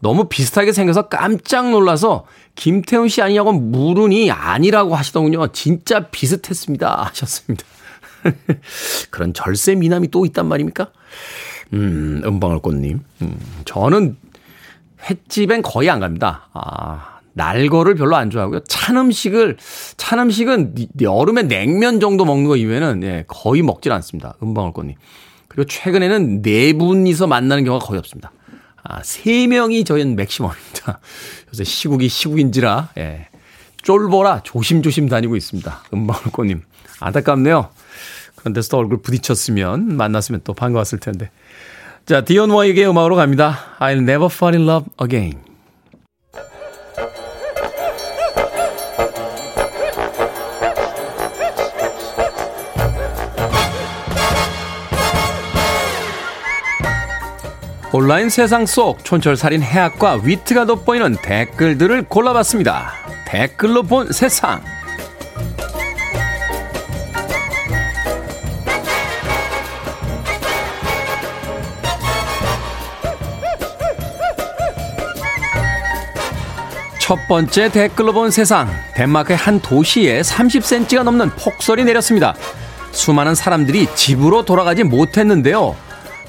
너무 비슷하게 생겨서 깜짝 놀라서 김태훈 씨 아니냐고 물으니 아니라고 하시더군요. 진짜 비슷했습니다. 하셨습니다. 그런 절세 미남이 또 있단 말입니까? 음, 은방울꽃님. 음, 저는 횟집엔 거의 안 갑니다. 아, 날거를 별로 안 좋아하고요. 찬 음식을, 찬 음식은 여름에 냉면 정도 먹는 거 이외에는 예, 거의 먹질 않습니다. 은방울꽃님. 그리고 최근에는 네 분이서 만나는 경우가 거의 없습니다. 아, 세 명이 저희는 맥시멈입니다. 요새 시국이 시국인지라, 예. 쫄보라 조심조심 다니고 있습니다. 음방울꽃님. 안타깝네요. 그런데서 또 얼굴 부딪혔으면, 만났으면 또 반가웠을 텐데. 자, 디온 워익의 음악으로 갑니다. I'll never fall in love again. 온라인 세상 속 촌철살인 해학과 위트가 돋보이는 댓글들을 골라봤습니다. 댓글로 본 세상. 첫 번째 댓글로 본 세상. 덴마크의 한 도시에 30cm가 넘는 폭설이 내렸습니다. 수많은 사람들이 집으로 돌아가지 못했는데요.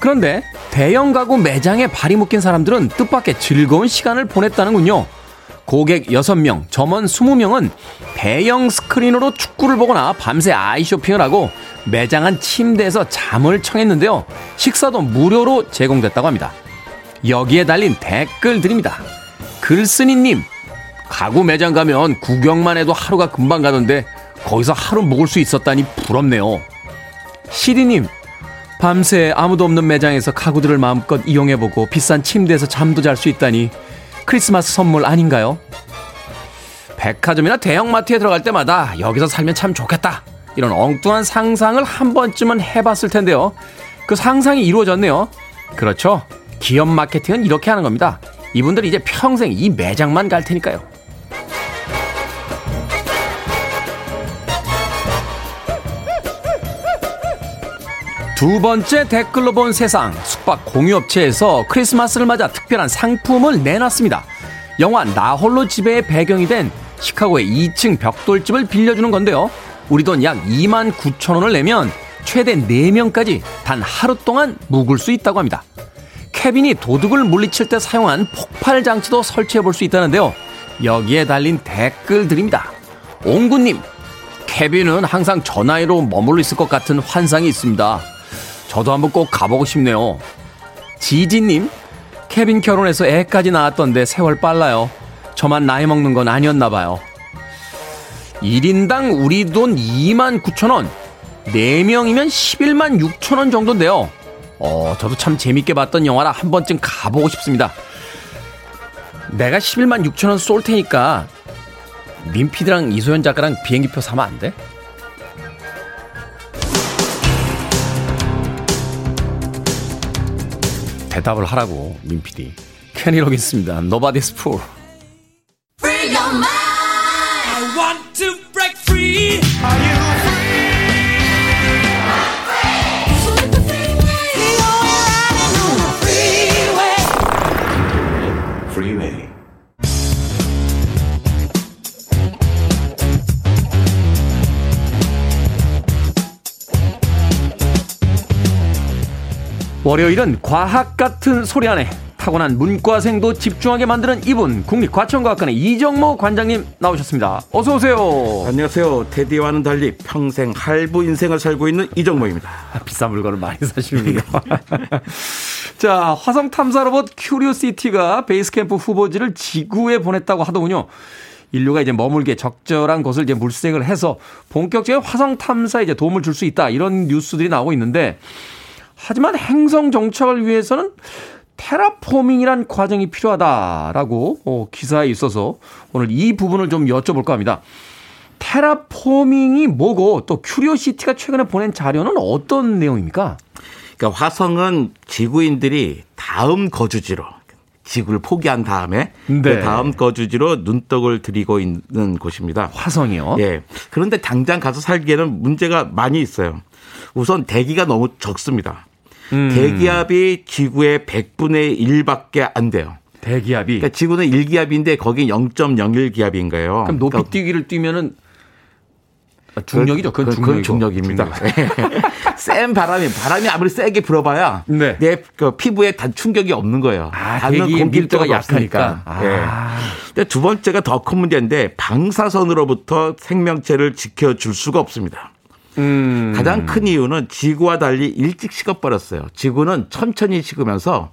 그런데 대형 가구 매장에 발이 묶인 사람들은 뜻밖의 즐거운 시간을 보냈다는군요. 고객 6명, 점원 20명은 대형 스크린으로 축구를 보거나 밤새 아이 쇼핑을 하고 매장 안 침대에서 잠을 청했는데요. 식사도 무료로 제공됐다고 합니다. 여기에 달린 댓글들입니다. 글쓴이님, 가구 매장 가면 구경만 해도 하루가 금방 가던데 거기서 하루 묵을 수 있었다니 부럽네요. 시디님, 밤새 아무도 없는 매장에서 가구들을 마음껏 이용해보고 비싼 침대에서 잠도 잘 수 있다니 크리스마스 선물 아닌가요? 백화점이나 대형마트에 들어갈 때마다 여기서 살면 참 좋겠다. 이런 엉뚱한 상상을 한 번쯤은 해봤을 텐데요. 그 상상이 이루어졌네요. 그렇죠. 기업 마케팅은 이렇게 하는 겁니다. 이분들 이제 평생 이 매장만 갈 테니까요. 두 번째 댓글로 본 세상 숙박 공유업체에서 크리스마스를 맞아 특별한 상품을 내놨습니다. 영화 나홀로 집의 배경이 된 시카고의 2층 벽돌집을 빌려주는 건데요. 우리 돈 약 2만 9천 원을 내면 최대 4명까지 단 하루 동안 묵을 수 있다고 합니다. 케빈이 도둑을 물리칠 때 사용한 폭발 장치도 설치해 볼 수 있다는데요. 여기에 달린 댓글들입니다. 옹구님, 케빈은 항상 저 나이로 머물러 있을 것 같은 환상이 있습니다. 저도 한번 꼭 가보고 싶네요. 지지님, 케빈 결혼해서 애까지 낳았던데 세월 빨라요. 저만 나이 먹는 건 아니었나 봐요. 1인당 우리 돈 2만 9천 원, 4명이면 11만 6천 원 정도인데요. 어, 저도 참 재밌게 봤던 영화라 한 번쯤 가보고 싶습니다. 내가 11만 6천 원 쏠 테니까 민피드랑 이소연 작가랑 비행기표 사면 안 돼? 대답을 하라고 민PD 캐니 로긴스입니다. Nobody's Fool. 월요일은 과학 같은 소리 안에 타고난 문과생도 집중하게 만드는 이분 국립과천과학관의 이정모 관장님 나오셨습니다. 어서 오세요. 안녕하세요. 테디와는 달리 평생 할부 인생을 살고 있는 이정모입니다. 아, 비싼 물건을 많이 사시는군요. 자, 화성 탐사 로봇 큐리오시티가 베이스캠프 후보지를 지구에 보냈다고 하더군요. 인류가 이제 머물게 적절한 곳을 이제 물색을 해서 본격적인 화성 탐사에 이제 도움을 줄 수 있다. 이런 뉴스들이 나오고 있는데 하지만 행성 정착을 위해서는 terraforming이란 과정이 필요하다라고 어, 기사에 있어서 오늘 이 부분을 좀 여쭤볼까 합니다. terraforming이 뭐고 또 큐리오시티가 최근에 보낸 자료는 어떤 내용입니까? 그러니까 화성은 지구인들이 다음 거주지로 지구를 포기한 다음에 그 네. 그 다음 거주지로 눈독을 들이고 있는 곳입니다. 화성이요? 예. 그런데 당장 가서 살기에는 문제가 많이 있어요. 우선 대기가 너무 적습니다. 음. 대기압이 지구의 100분의 1밖에 안 돼요. 대기압이. 그러니까 지구는 1기압인데 거기 0.01기압인 거예요. 그럼 높이 그러니까 뛰기를 뛰면은 아, 중력이죠. 그건, 그건 중력입니다. 센 바람이 바람이 아무리 세게 불어봐야 네. 내 그 피부에 단 충격이 없는 거예요. 아, 닿는 공기도가 약하니까. 아. 네. 두 번째가 더 큰 문제인데 방사선으로부터 생명체를 지켜줄 수가 없습니다. 음. 가장 큰 이유는 지구와 달리 일찍 식어버렸어요. 지구는 천천히 식으면서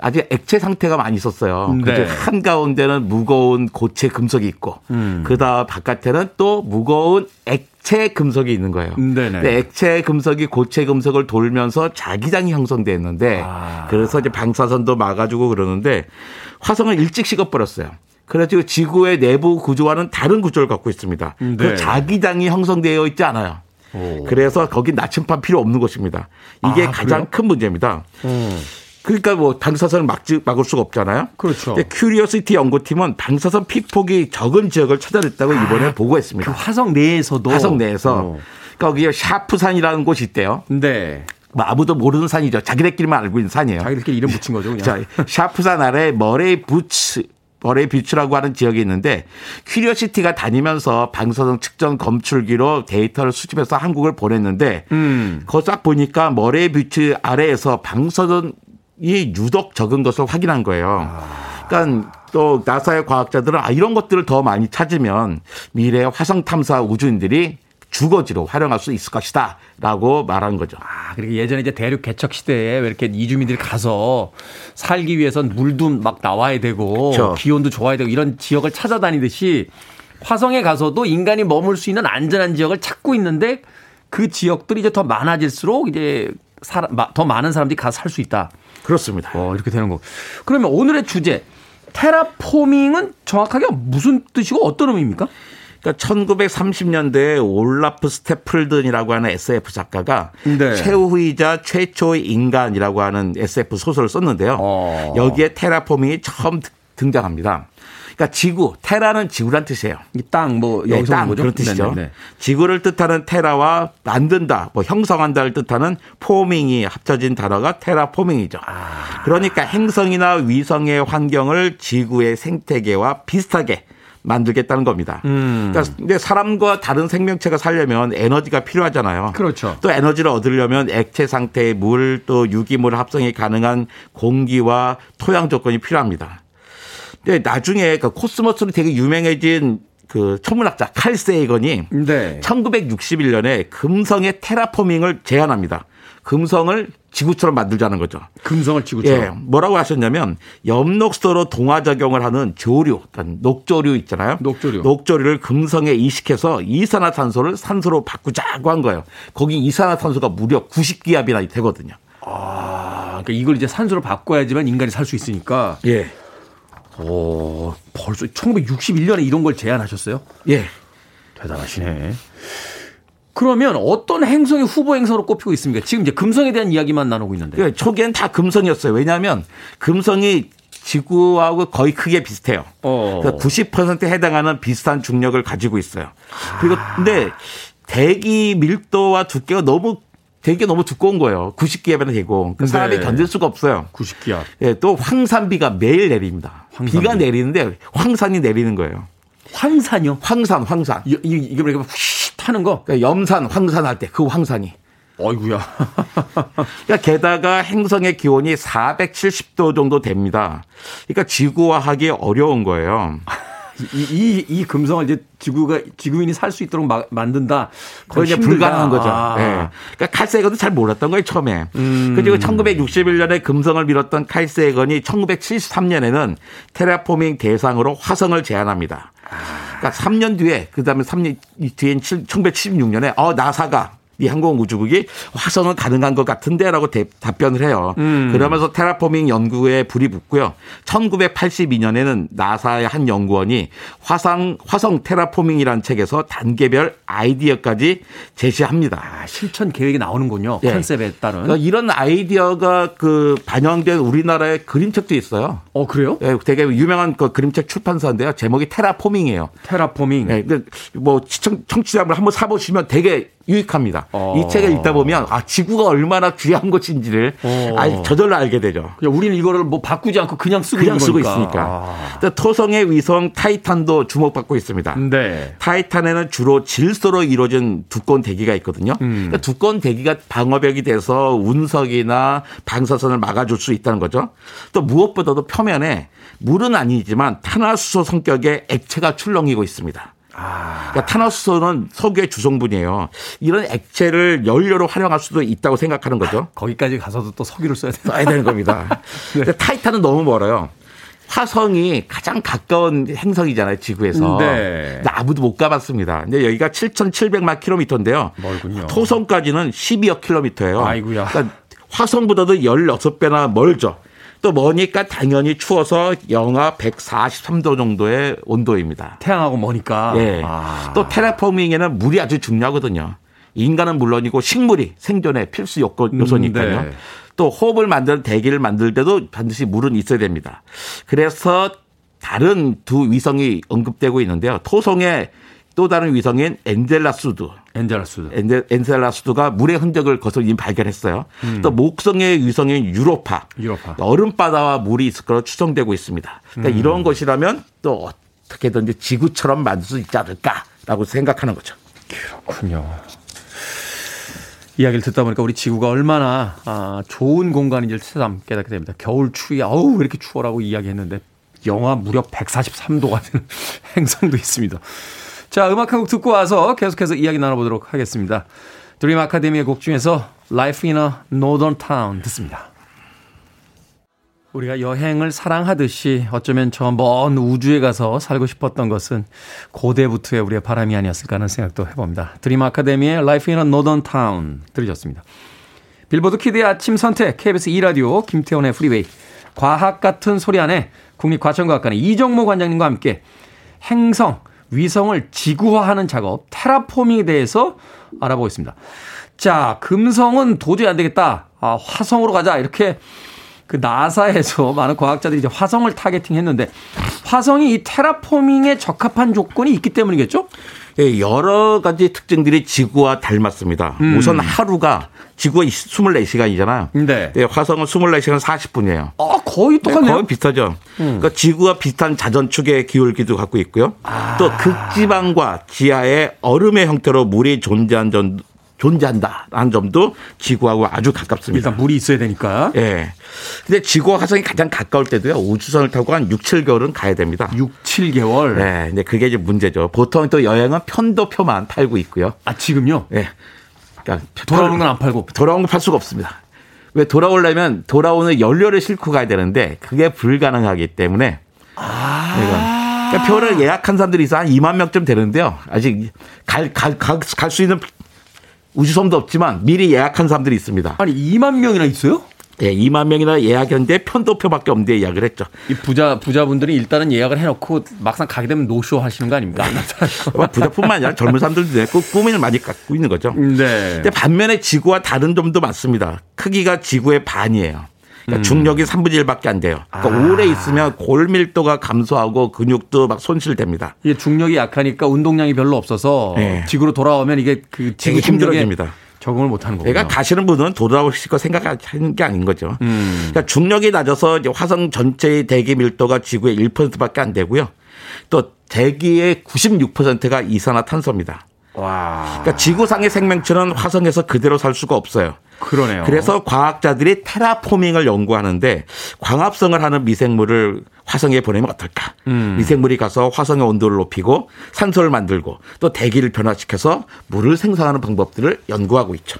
아직 액체 상태가 많이 있었어요. 네. 한 가운데는 무거운 고체 금속이 있고, 음. 그다음 바깥에는 또 무거운 액체 금속이 있는 거예요. 네네. 액체 금속이 고체 금속을 돌면서 자기장이 형성됐는데, 아. 그래서 이제 방사선도 막아주고 그러는데 화성은 일찍 식어버렸어요. 그래서 지구의 내부 구조와는 다른 구조를 갖고 있습니다. 그 네. 그 자기장이 형성되어 있지 않아요. 오. 그래서 거기 나침반 필요 없는 곳입니다. 이게 아, 가장 그래요? 큰 문제입니다. 음. 그러니까 뭐 방사선을 막지 막을 수가 없잖아요. 그렇죠. 큐리어시티 연구팀은 방사선 피폭이 적은 지역을 찾아냈다고 이번에 아, 보고했습니다. 그 화성 내에서도 화성 내에서 어. 거기에 샤프산이라는 곳이 있대요. 네. 뭐 아무도 모르는 산이죠. 자기들끼리만 알고 있는 산이에요. 자기들끼리 이름 붙인 거죠, 그냥. 자, 샤프산 아래 머레이 뷰츠 머레이 뷰츠라고 하는 지역이 있는데 큐리어시티가 다니면서 방사선 측정 검출기로 데이터를 수집해서 한국을 보냈는데 음. 그거 싹 보니까 머레이 뷰츠 아래에서 방사선이 유독 적은 것을 확인한 거예요. 그러니까 또 나사의 과학자들은 아 이런 것들을 더 많이 찾으면 미래 화성 탐사 우주인들이 주거지로 활용할 수 있을 것이다 라고 말한 거죠. 아, 그리고 예전에 이제 대륙 개척 시대에 왜 이렇게 이주민들이 가서 살기 위해선 물도 막 나와야 되고 그렇죠. 기온도 좋아야 되고 이런 지역을 찾아다니듯이 화성에 가서도 인간이 머물 수 있는 안전한 지역을 찾고 있는데 그 지역들이 이제 더 많아질수록 이제 사람, 마- 더 많은 사람들이 가서 살 수 있다. 그렇습니다. 어, 이렇게 되는 거. 그러면 오늘의 주제 테라포밍은 정확하게 무슨 뜻이고 어떤 의미입니까? 그러니까 1930년대에 올라프 스테플든이라고 하는 SF 작가가 네. 최후이자 최초의 인간이라고 하는 SF 소설을 썼는데요. 어. 여기에 테라포밍이 처음 드- 등장합니다. 그러니까 지구, 테라는 지구란 뜻이에요. 이 땅, 뭐, 네, 여기서 땅 거죠? 그런 뜻이죠. 네, 네. 지구를 뜻하는 테라와 만든다, 뭐 형성한다를 뜻하는 포밍이 합쳐진 단어가 테라포밍이죠. 아. 그러니까 행성이나 위성의 환경을 지구의 생태계와 비슷하게 만들겠다는 겁니다. 음. 그러니까 근데 사람과 다른 생명체가 살려면 에너지가 필요하잖아요. 그렇죠. 또 에너지를 얻으려면 액체 상태의 물 또 유기물 합성이 가능한 공기와 토양 조건이 필요합니다. 근데 나중에 그 코스모스로 되게 유명해진 그 천문학자 칼 세이건이 네. 1961년에 금성의 테라포밍을 제안합니다. 금성을 지구처럼 만들자는 거죠. 금성을 지구처럼. 예, 뭐라고 하셨냐면 엽록소로 동화 적용을 하는 조류, 그러니까 녹조류 있잖아요. 녹조류. 녹조류를 금성에 이식해서 이산화탄소를 산소로 바꾸자고 한 거예요. 거기 이산화탄소가 무려 90기압이나 되거든요. 아, 그러니까 이걸 이제 산소로 바꿔야지만 인간이 살 수 있으니까. 예. 오, 벌써 1961년에 이런 걸 제안하셨어요? 예. 대단하시네. 그러면 어떤 행성이 후보 행성으로 꼽히고 있습니까? 지금 이제 금성에 대한 이야기만 나누고 있는데. 그 초기엔 다 금성이었어요. 왜냐하면 금성이 지구하고 거의 크게 비슷해요. 어. 그러니까 90%에 해당하는 비슷한 중력을 가지고 있어요. 그리고 근데 대기 밀도와 두께가 너무 되게 너무 두꺼운 거예요. 90기압이나 되고 그 사람이 네. 견딜 수가 없어요. 90기압. 예, 또 황산비가 매일 내립니다. 황산비. 비가 내리는데 황산이 내리는 거예요. 황산이요? 황산, 황산. 이, 이, 이게 뭐휙 타는 거? 그러니까 염산, 황산 할 때 그 황산이. 어이구야. 그러니까 게다가 행성의 기온이 470도 정도 됩니다. 그러니까 지구화하기 어려운 거예요. 이, 이, 이 금성을 이제 지구가, 지구인이 살 수 있도록 마- 만든다. 그거 이제. 불가능한 거죠. 아. 예. 그러니까 칼세건도 잘 몰랐던 거예요, 처음에. 음. 그리고 1961년에 금성을 밀었던 칼세건이 1973년에는 테라포밍 대상으로 화성을 제안합니다. 그러니까 3년 뒤에, 그 다음에 3년 뒤엔 1976년에, 어, 나사가 이 항공우주국이 화성은 가능한 것 같은데라고 대- 답변을 해요. 음. 그러면서 테라포밍 연구에 불이 붙고요. 1982년에는 나사의 한 연구원이 화상 화성 테라포밍이라는 책에서 단계별 아이디어까지 제시합니다. 아, 실천 계획이 나오는군요. 예. 컨셉에 따른. 그러니까 이런 아이디어가 그 반영된 우리나라의 그림책도 있어요. 어, 그래요? 예, 되게 유명한 그 그림책 출판사인데요. 제목이 테라포밍이에요. 테라포밍. 예, 그뭐 시청, 청취자분 한번 사보시면 되게 유익합니다. 어. 이 책을 읽다 보면 아 지구가 얼마나 귀한 것인지를 어. 알- 저절로 알게 되죠. 우리는 이거를 뭐 바꾸지 않고 그냥 쓰고 그냥 쓰고 거니까. 있으니까. 아. 또 토성의 위성 타이탄도 주목받고 있습니다. 네. 타이탄에는 주로 질소로 이루어진 두꺼운 대기가 있거든요. 그러니까 두꺼운 대기가 방어벽이 돼서 운석이나 방사선을 막아줄 수 있다는 거죠. 또 무엇보다도 표면에 물은 아니지만 탄화수소 성격의 액체가 출렁이고 있습니다. 그러니까 탄화수소는 석유의 주성분이에요. 이런 액체를 연료로 활용할 수도 있다고 생각하는 거죠. 거기까지 가서도 또 석유를 써야. 써야 되는 겁니다. 근데 타이탄은 너무 멀어요. 화성이 가장 가까운 행성이잖아요, 지구에서. 네. 근데 아무도 못 가봤습니다. 근데 여기가 7,700만 킬로미터인데요. 멀군요. 토성까지는 12억 킬로미터예요. 아이고야. 그러니까 화성보다도 16배나 멀죠. 또 머니까 당연히 추워서 영하 143도 정도의 온도입니다. 태양하고 머니까. 예. 아. 또 테라포밍에는 물이 아주 중요하거든요. 인간은 물론이고 식물이 생존의 필수 요건 요소니까요. 음, 네. 또 호흡을 만드는 대기를 만들 때도 반드시 물은 있어야 됩니다. 그래서 다른 두 위성이 언급되고 있는데요. 토성의 또 다른 위성인 엔젤라 수드. 엔젤라 수드. 엔젤, 엔젤라 수드가 물의 흔적을 이미 발견했어요. 음. 또 목성의 위성인 유로파. 유로파. 얼음바다와 물이 있을 거로 추정되고 있습니다. 그러니까 음. 이런 것이라면 또 어떻게든지 지구처럼 만들 수 있지 않을까라고 생각하는 거죠. 그렇군요. 이야기를 듣다 보니까 우리 지구가 얼마나 아, 좋은 공간인지를 새삼 깨닫게 됩니다. 겨울 추위, 어우, 왜 이렇게 추워라고 이야기했는데 영하 무려 143도가 되는 행성도 있습니다. 자, 음악 한 곡 듣고 와서 계속해서 이야기 나눠보도록 하겠습니다. 드림 아카데미의 곡 중에서 Life in a Northern Town 듣습니다. 우리가 여행을 사랑하듯이 어쩌면 저 먼 우주에 가서 살고 싶었던 것은 고대부터의 우리의 바람이 아니었을까 하는 생각도 해봅니다. 드림 아카데미의 Life in a Northern Town 들으셨습니다. 빌보드 키드의 아침 선택 KBS 2라디오 김태훈의 프리웨이 과학 같은 소리 안에 국립과천과학관의 이정모 관장님과 함께 행성, 위성을 지구화하는 작업 테라포밍에 대해서 알아보겠습니다. 자, 금성은 도저히 안 되겠다. 아, 화성으로 가자. 이렇게 그 나사에서 많은 과학자들이 이제 화성을 타겟팅했는데 화성이 이 테라포밍에 적합한 조건이 있기 때문이겠죠? 예, 여러 가지 특징들이 지구와 닮았습니다. 음. 우선 하루가 지구가 24시간이잖아요. 네. 네. 화성은 24시간 40분이에요. 아, 거의 똑같네요. 네, 거의 비슷하죠. 음. 그러니까 지구와 비슷한 자전축의 기울기도 갖고 있고요. 아. 또 극지방과 지하에 얼음의 형태로 물이 존재한 점, 존재한다라는 점도 지구하고 아주 가깝습니다. 일단 물이 있어야 되니까. 예. 네. 근데 지구와 화성이 가장 가까울 때도요. 우주선을 타고 한 6, 7개월은 가야 됩니다. 6, 7개월. 네. 근데 그게 이제 문제죠. 보통 또 여행은 편도표만 팔고 있고요. 아, 지금요? 네. 그러니까 돌아오는 건 안 팔고. 돌아오는 건 팔 수가 없습니다. 왜 돌아오려면 돌아오는 연료를 싣고 가야 되는데 그게 불가능하기 때문에 아. 그러니까 표를 예약한 사람들이 있어 한 2만 명쯤 되는데요. 아직 갈 갈 갈 수 있는 우주선도 없지만 미리 예약한 사람들이 있습니다. 아니 2만 명이나 있어요? 예, 2만 명이나 예약했는데 편도표밖에 없는데 예약을 했죠. 이 부자 부자분들이 일단은 예약을 해놓고 막상 가게 되면 노쇼 하시는 거 아닙니까? 부자뿐만 아니라 젊은 사람들도 있고 꿈을 많이 갖고 있는 거죠. 네. 근데 반면에 지구와 다른 점도 많습니다. 크기가 지구의 반이에요. 그러니까 음. 중력이 3분의 1밖에 안 돼요. 그러니까 아. 오래 있으면 골 밀도가 감소하고 근육도 막 손실됩니다. 이게 중력이 약하니까 운동량이 별로 없어서 네. 지구로 돌아오면 이게 그 지구 힘들어집니다. 적응을 못하는 거예요. 그러니까 가시는 분은 돌아오실 거 생각하는 게 아닌 거죠. 음. 그러니까 중력이 낮아서 이제 화성 전체의 대기 밀도가 지구의 1%밖에 안 되고요. 또 대기의 96%가 이산화탄소입니다. 와. 그러니까 지구상의 생명체는 화성에서 그대로 살 수가 없어요. 그러네요. 그래서 과학자들이 테라포밍을 연구하는데 광합성을 하는 미생물을 화성에 보내면 어떨까? 음. 미생물이 가서 화성의 온도를 높이고 산소를 만들고 또 대기를 변화시켜서 물을 생성하는 방법들을 연구하고 있죠.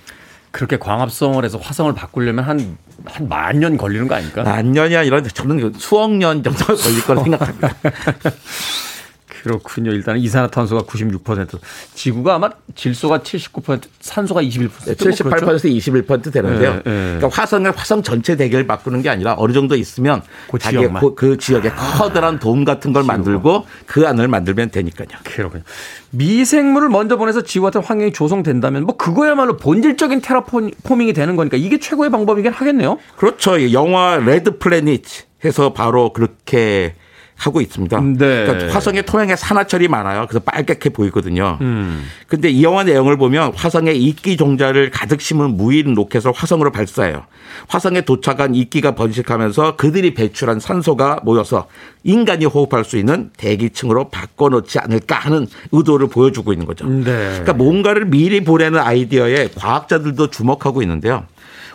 그렇게 광합성을 해서 화성을 바꾸려면 한 한 만 년 걸리는 거 아닙니까? 만 년이 아니라 저는 수억 년 정도 걸릴 거라 생각합니다. 그렇군요. 일단 이산화탄소가 96%, 지구가 아마 질소가 79%, 산소가 21%, 네, 78% 그렇죠? 21% 되는데요. 네, 네. 그러니까 화성을 화성 전체 대기를 바꾸는 게 아니라 어느 정도 있으면 그 자기 그, 그 지역에 커다란 돔 같은 걸 만들고 그 안을 만들면 되니까요. 그렇군요. 미생물을 먼저 보내서 지구 같은 환경이 조성된다면 뭐 그거야말로 본질적인 terraforming이 되는 거니까 이게 최고의 방법이긴 하겠네요. 그렇죠. 영화 Red Planet 해서 바로 그렇게 하고 있습니다. 네. 그러니까 화성의 토양에 산화철이 많아요. 그래서 빨갛게 보이거든요. 음. 근데 이 영화 내용을 보면 화성에 이끼 종자를 가득 심은 무인 로켓을 화성으로 발사해요. 화성에 도착한 이끼가 번식하면서 그들이 배출한 산소가 모여서 인간이 호흡할 수 있는 대기층으로 바꿔놓지 않을까 하는 의도를 보여주고 있는 거죠. 네. 그러니까 뭔가를 미리 보내는 아이디어에 과학자들도 주목하고 있는데요.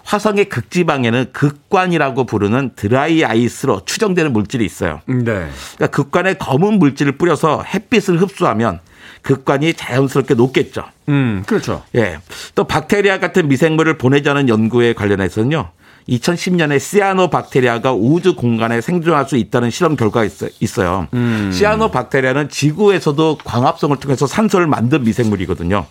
화성의 극지방에는 극관이라고 부르는 드라이 아이스로 추정되는 물질이 있어요. 네. 그러니까 극관에 검은 물질을 뿌려서 햇빛을 흡수하면 극관이 자연스럽게 녹겠죠. 음, 그렇죠. 예. 또 박테리아 같은 미생물을 보내자는 연구에 관련해서는요. 2010년에 시아노 박테리아가 우주 공간에 생존할 수 있다는 실험 결과가 있어 요. 음. 시아노 박테리아는 지구에서도 광합성을 통해서 산소를 만든 미생물이거든요.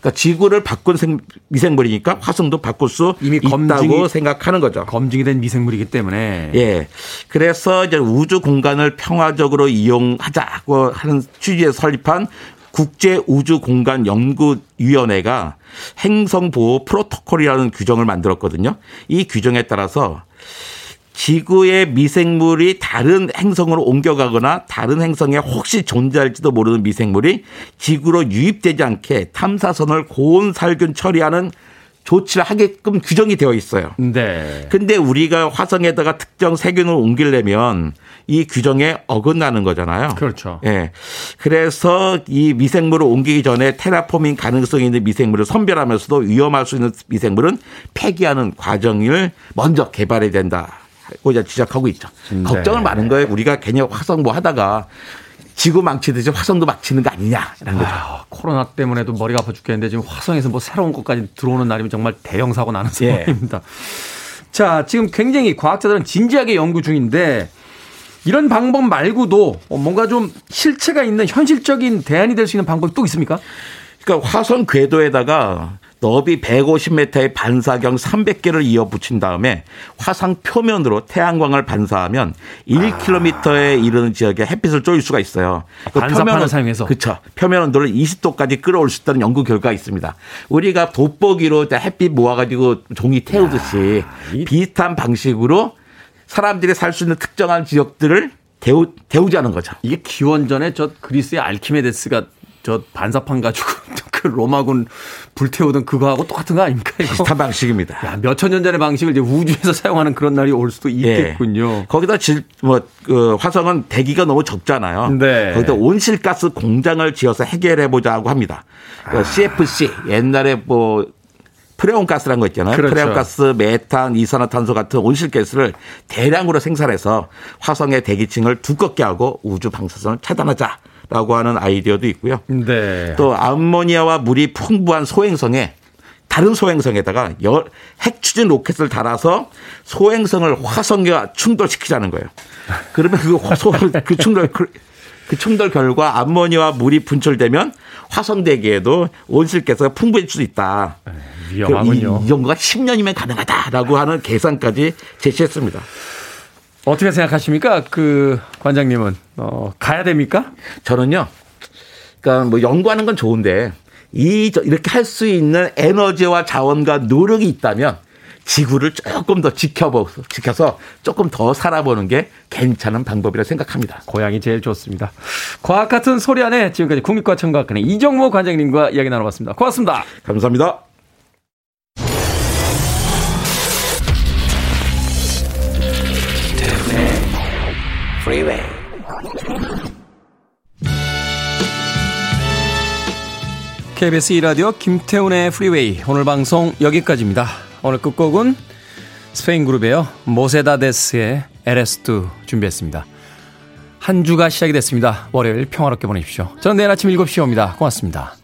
그러니까 지구를 바꾼 생, 미생물이니까 화성도 바꿀 수 이미 있다고 생각하는 거죠. 검증이 된 미생물이기 때문에. 예. 그래서 이제 우주 공간을 평화적으로 이용하자고 하는 취지에 설립한 국제 우주 공간 연구 위원회가 행성 보호 프로토콜이라는 규정을 만들었거든요. 이 규정에 따라서 지구의 미생물이 다른 행성으로 옮겨가거나 다른 행성에 혹시 존재할지도 모르는 미생물이 지구로 유입되지 않게 탐사선을 고온 살균 처리하는 조치를 하게끔 규정이 되어 있어요. 네. 근데 우리가 화성에다가 특정 세균을 옮기려면 이 규정에 어긋나는 거잖아요. 그렇죠. 예. 네. 그래서 이 미생물을 옮기기 전에 테라포밍 가능성이 있는 미생물을 선별하면서도 위험할 수 있는 미생물은 폐기하는 과정을 먼저 개발해야 된다. 고 이제 지적하고 있죠. 네. 걱정을 많은 거예요. 우리가 괜히 화성 뭐 하다가 지구 망치듯이 화성도 망치는 거 아니냐라는 거죠. 아, 코로나 때문에도 머리가 아파 죽겠는데 지금 화성에서 뭐 새로운 것까지 들어오는 날이면 정말 대형 사고 나는 예. 상황입니다. 자, 지금 굉장히 과학자들은 진지하게 연구 중인데 이런 방법 말고도 뭔가 좀 실체가 있는 현실적인 대안이 될 수 있는 방법이 또 있습니까? 그러니까 화성 궤도에다가 너비 150m의 반사경 300개를 이어 붙인 다음에 화상 표면으로 태양광을 반사하면 1km에 이르는 지역에 햇빛을 쪼일 수가 있어요. 그 반사판을 사용해서 그렇죠. 표면 온도를 20도까지 끌어올 수 있다는 연구 결과가 있습니다. 우리가 돋보기로 햇빛 모아가지고 종이 태우듯이 비슷한 방식으로 사람들이 살 수 있는 특정한 지역들을 데우, 데우자는 거죠. 이게 기원전에 저 그리스의 알키메데스가 저 반사판 가지고 그 로마군 불태우던 그거하고 똑같은 거 아닙니까? 이거? 비슷한 방식입니다. 야, 몇천 년 전의 방식을 이제 우주에서 사용하는 그런 날이 올 수도 예. 있겠군요. 예. 거기다 질, 뭐, 그 화성은 대기가 너무 적잖아요. 네. 거기다 온실가스 공장을 지어서 해결해 보자고 합니다. 그 아. CFC 옛날에 뭐 프레온가스라는 거 있잖아요. 그렇죠. 프레온가스, 메탄, 이산화탄소 같은 온실가스를 대량으로 생산해서 화성의 대기층을 두껍게 하고 우주 방사선을 차단하자. 라고 하는 아이디어도 있고요. 네. 또 암모니아와 물이 풍부한 소행성에 다른 소행성에다가 핵 추진 로켓을 달아서 소행성을 화성과 충돌시키자는 거예요. 그러면 그, 소, 그 충돌 그, 그 충돌 결과 암모니아와 물이 분출되면 화성 대기에도 온실가스가 풍부해질 수 있다. 네, 위험하군요. 이, 이 연구가 10년이면 가능하다라고 하는 계산까지 제시했습니다. 어떻게 생각하십니까? 그 관장님은 어, 가야 됩니까? 저는요. 그러니까 뭐 연구하는 건 좋은데 이 이렇게 할 수 있는 에너지와 자원과 노력이 있다면 지구를 조금 더 지켜보 지켜서 조금 더 살아보는 게 괜찮은 방법이라 생각합니다. 고향이 제일 좋습니다. 과학 같은 소리 안에 지금까지 국립과천과학관의 이정모 관장님과 이야기 나눠봤습니다. 고맙습니다. 감사합니다. KBS 2라디오 김태훈의 프리웨이 오늘 방송 여기까지입니다. 오늘 끝곡은 스페인 그룹이에요. 모세다데스의 Eres tú 준비했습니다. 한 주가 시작이 됐습니다. 월요일 평화롭게 보내십시오. 저는 내일 아침 7시에 옵니다. 고맙습니다.